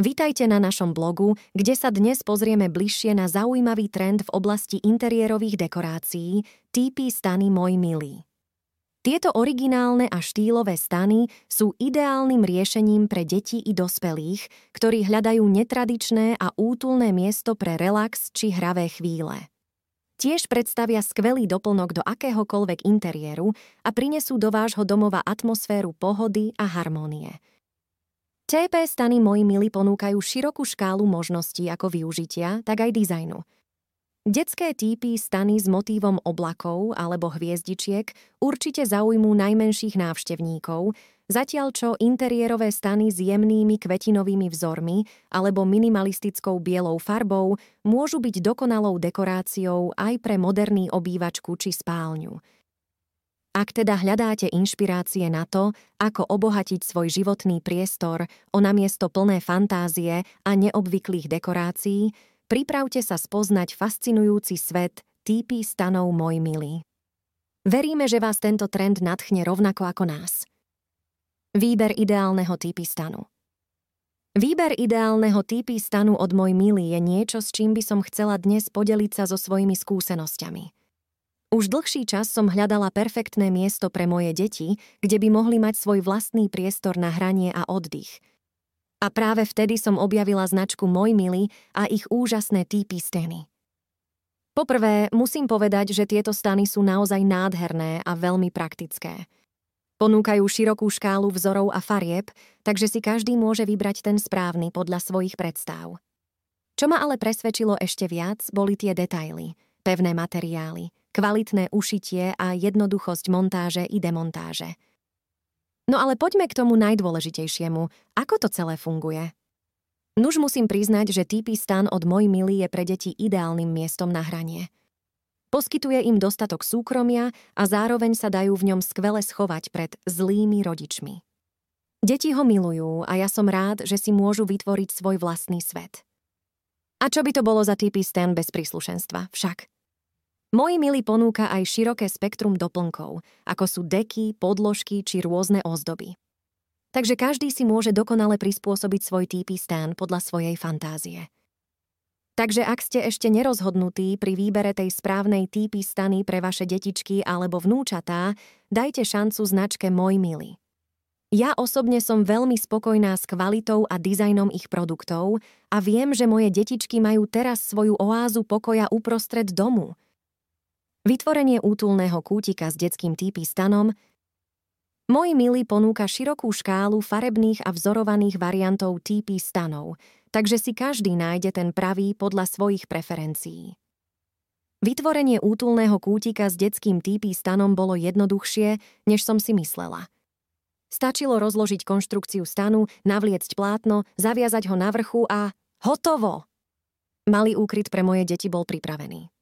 Vítajte na našom blogu, kde sa dnes pozrieme bližšie na zaujímavý trend v oblasti interiérových dekorácií TP stany Môj milý. Tieto originálne a štýlové stany sú ideálnym riešením pre deti i dospelých, ktorí hľadajú netradičné a útulné miesto pre relax či hravé chvíle. Tiež predstavia skvelý doplnok do akéhokoľvek interiéru a prinesú do vášho domova atmosféru pohody a harmónie – TP stany moji mili ponúkajú širokú škálu možností ako využitia, tak aj dizajnu. Detské týpy stany s motívom oblakov alebo hviezdičiek určite zaujmú najmenších návštevníkov, zatiaľ čo interiérové stany s jemnými kvetinovými vzormi alebo minimalistickou bielou farbou môžu byť dokonalou dekoráciou aj pre moderný obývačku či spálňu – ak teda hľadáte inšpirácie na to, ako obohatiť svoj životný priestor o namiesto plné fantázie a neobvyklých dekorácií, pripravte sa spoznať fascinujúci svet týpy stanov Môj milý. Veríme, že vás tento trend nadchne rovnako ako nás. Výber ideálneho týpy stanu Výber ideálneho týpy stanu od môj milý je niečo, s čím by som chcela dnes podeliť sa so svojimi skúsenosťami – už dlhší čas som hľadala perfektné miesto pre moje deti, kde by mohli mať svoj vlastný priestor na hranie a oddych. A práve vtedy som objavila značku Môj milý a ich úžasné týpy steny. Poprvé, musím povedať, že tieto stany sú naozaj nádherné a veľmi praktické. Ponúkajú širokú škálu vzorov a farieb, takže si každý môže vybrať ten správny podľa svojich predstav. Čo ma ale presvedčilo ešte viac, boli tie detaily, pevné materiály – kvalitné ušitie a jednoduchosť montáže i demontáže. No ale poďme k tomu najdôležitejšiemu. Ako to celé funguje? Nuž musím priznať, že týpy stan od môj milý je pre deti ideálnym miestom na hranie. Poskytuje im dostatok súkromia a zároveň sa dajú v ňom skvele schovať pred zlými rodičmi. Deti ho milujú a ja som rád, že si môžu vytvoriť svoj vlastný svet. A čo by to bolo za typy stan bez príslušenstva, však? Môj milý ponúka aj široké spektrum doplnkov, ako sú deky, podložky či rôzne ozdoby. Takže každý si môže dokonale prispôsobiť svoj týpy stán podľa svojej fantázie. Takže ak ste ešte nerozhodnutí pri výbere tej správnej týpy stany pre vaše detičky alebo vnúčatá, dajte šancu značke Môj milý. Ja osobne som veľmi spokojná s kvalitou a dizajnom ich produktov a viem, že moje detičky majú teraz svoju oázu pokoja uprostred domu – Vytvorenie útulného kútika s detským týpy stanom môj milý ponúka širokú škálu farebných a vzorovaných variantov týpy stanov, takže si každý nájde ten pravý podľa svojich preferencií. Vytvorenie útulného kútika s detským týpy stanom bolo jednoduchšie, než som si myslela. Stačilo rozložiť konštrukciu stanu, navliecť plátno, zaviazať ho na vrchu a hotovo! Malý úkryt pre moje deti bol pripravený.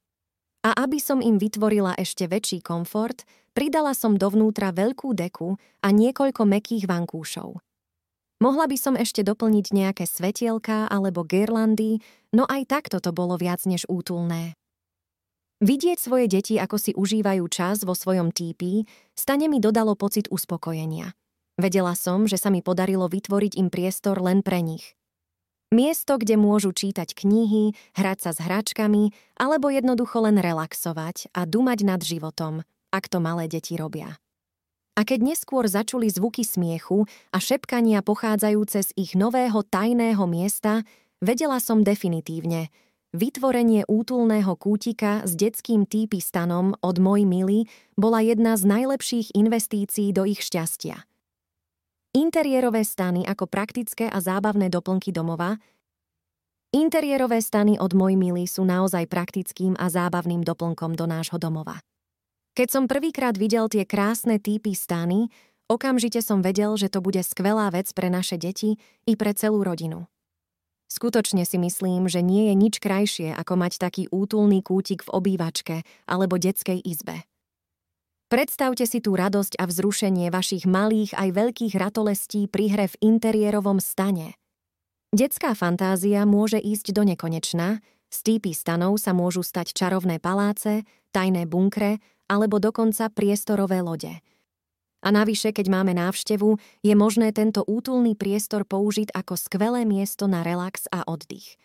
A aby som im vytvorila ešte väčší komfort, pridala som dovnútra veľkú deku a niekoľko mekých vankúšov. Mohla by som ešte doplniť nejaké svetielka alebo girlandy, no aj takto to bolo viac než útulné. Vidieť svoje deti, ako si užívajú čas vo svojom típi, stane mi dodalo pocit uspokojenia. Vedela som, že sa mi podarilo vytvoriť im priestor len pre nich. Miesto, kde môžu čítať knihy, hrať sa s hračkami alebo jednoducho len relaxovať a dumať nad životom, ak to malé deti robia. A keď neskôr začuli zvuky smiechu a šepkania pochádzajúce z ich nového tajného miesta, vedela som definitívne, vytvorenie útulného kútika s detským stanom od môj milý bola jedna z najlepších investícií do ich šťastia. Interiérové stany ako praktické a zábavné doplnky domova Interiérové stany od môj milý sú naozaj praktickým a zábavným doplnkom do nášho domova. Keď som prvýkrát videl tie krásne týpy stany, okamžite som vedel, že to bude skvelá vec pre naše deti i pre celú rodinu. Skutočne si myslím, že nie je nič krajšie, ako mať taký útulný kútik v obývačke alebo detskej izbe. Predstavte si tú radosť a vzrušenie vašich malých aj veľkých ratolestí pri hre v interiérovom stane. Detská fantázia môže ísť do nekonečna, z týpy stanov sa môžu stať čarovné paláce, tajné bunkre alebo dokonca priestorové lode. A navyše, keď máme návštevu, je možné tento útulný priestor použiť ako skvelé miesto na relax a oddych.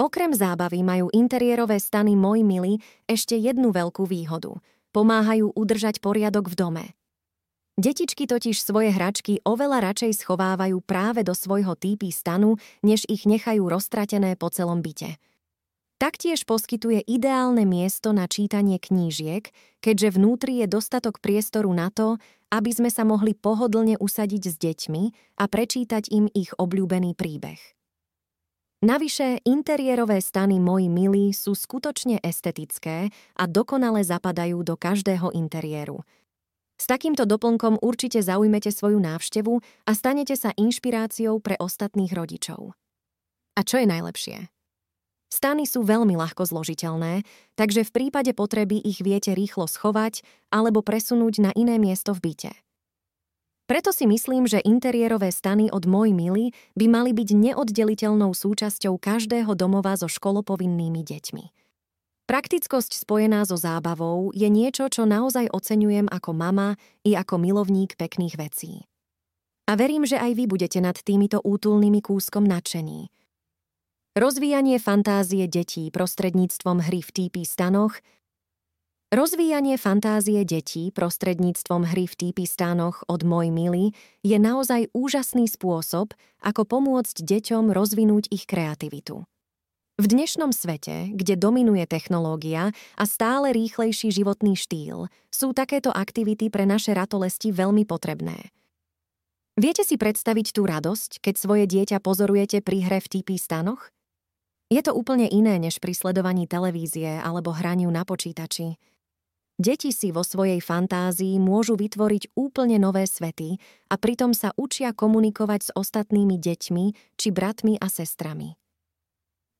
Okrem zábavy majú interiérové stany Môj milý ešte jednu veľkú výhodu. Pomáhajú udržať poriadok v dome. Detičky totiž svoje hračky oveľa radšej schovávajú práve do svojho týpy stanu, než ich nechajú roztratené po celom byte. Taktiež poskytuje ideálne miesto na čítanie knížiek, keďže vnútri je dostatok priestoru na to, aby sme sa mohli pohodlne usadiť s deťmi a prečítať im ich obľúbený príbeh. Navyše, interiérové stany Moji milí sú skutočne estetické a dokonale zapadajú do každého interiéru. S takýmto doplnkom určite zaujmete svoju návštevu a stanete sa inšpiráciou pre ostatných rodičov. A čo je najlepšie? Stany sú veľmi ľahko zložiteľné, takže v prípade potreby ich viete rýchlo schovať alebo presunúť na iné miesto v byte. Preto si myslím, že interiérové stany od Môj Mily by mali byť neoddeliteľnou súčasťou každého domova so školopovinnými deťmi. Praktickosť spojená so zábavou je niečo, čo naozaj oceňujem ako mama i ako milovník pekných vecí. A verím, že aj vy budete nad týmito útulnými kúskom nadšení – Rozvíjanie fantázie detí prostredníctvom hry v TP stanoch Rozvíjanie fantázie detí prostredníctvom hry v TP stanoch od Môj milý je naozaj úžasný spôsob, ako pomôcť deťom rozvinúť ich kreativitu. V dnešnom svete, kde dominuje technológia a stále rýchlejší životný štýl, sú takéto aktivity pre naše ratolesti veľmi potrebné. Viete si predstaviť tú radosť, keď svoje dieťa pozorujete pri hre v TP stanoch? Je to úplne iné než pri sledovaní televízie alebo hraniu na počítači. Deti si vo svojej fantázii môžu vytvoriť úplne nové svety a pritom sa učia komunikovať s ostatnými deťmi či bratmi a sestrami.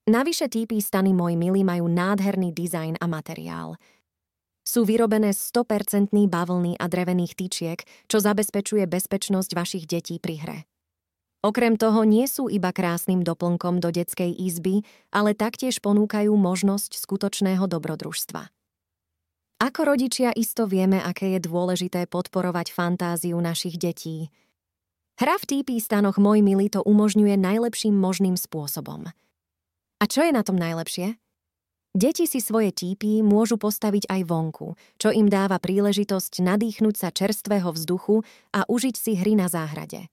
Navyše týpy stany Môj milý majú nádherný dizajn a materiál. Sú vyrobené z 100% bavlny a drevených tyčiek, čo zabezpečuje bezpečnosť vašich detí pri hre. Okrem toho nie sú iba krásnym doplnkom do detskej izby, ale taktiež ponúkajú možnosť skutočného dobrodružstva. Ako rodičia isto vieme, aké je dôležité podporovať fantáziu našich detí. Hra v TP stanoch Môj milý to umožňuje najlepším možným spôsobom. A čo je na tom najlepšie? Deti si svoje TP môžu postaviť aj vonku, čo im dáva príležitosť nadýchnuť sa čerstvého vzduchu a užiť si hry na záhrade.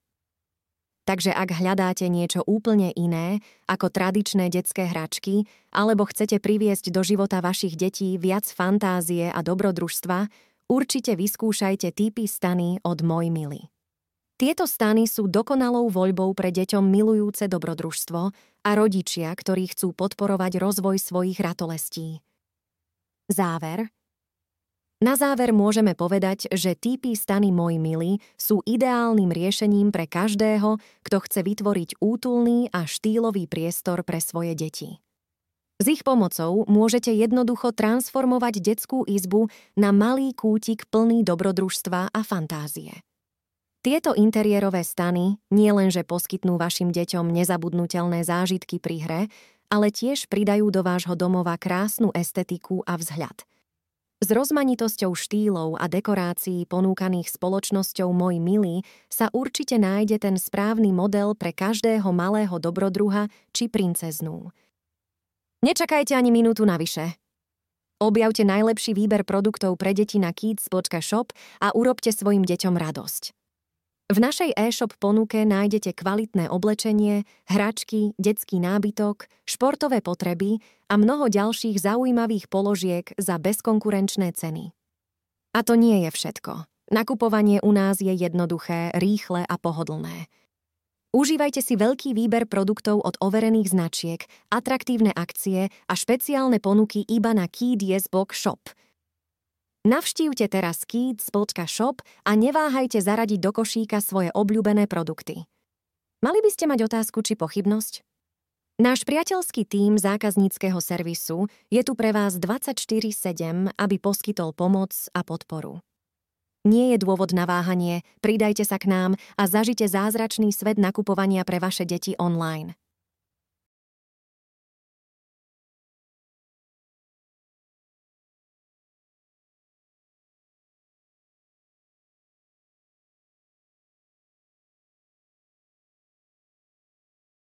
Takže ak hľadáte niečo úplne iné ako tradičné detské hračky, alebo chcete priviesť do života vašich detí viac fantázie a dobrodružstva, určite vyskúšajte typy stany od Môj milý. Tieto stany sú dokonalou voľbou pre deťom milujúce dobrodružstvo a rodičia, ktorí chcú podporovať rozvoj svojich ratolestí. Záver na záver môžeme povedať, že typy stany Môj milý sú ideálnym riešením pre každého, kto chce vytvoriť útulný a štýlový priestor pre svoje deti. S ich pomocou môžete jednoducho transformovať detskú izbu na malý kútik plný dobrodružstva a fantázie. Tieto interiérové stany nielenže poskytnú vašim deťom nezabudnutelné zážitky pri hre, ale tiež pridajú do vášho domova krásnu estetiku a vzhľad – s rozmanitosťou štýlov a dekorácií ponúkaných spoločnosťou Môj milý sa určite nájde ten správny model pre každého malého dobrodruha či princeznú. Nečakajte ani minútu navyše. Objavte najlepší výber produktov pre deti na kids.shop a urobte svojim deťom radosť. V našej e-shop ponuke nájdete kvalitné oblečenie, hračky, detský nábytok, športové potreby a mnoho ďalších zaujímavých položiek za bezkonkurenčné ceny. A to nie je všetko. Nakupovanie u nás je jednoduché, rýchle a pohodlné. Užívajte si veľký výber produktov od overených značiek, atraktívne akcie a špeciálne ponuky iba na KDS Box Shop – Navštívte teraz Keats.shop a neváhajte zaradiť do košíka svoje obľúbené produkty. Mali by ste mať otázku či pochybnosť? Náš priateľský tím zákazníckého servisu je tu pre vás 24-7, aby poskytol pomoc a podporu. Nie je dôvod na váhanie, pridajte sa k nám a zažite zázračný svet nakupovania pre vaše deti online.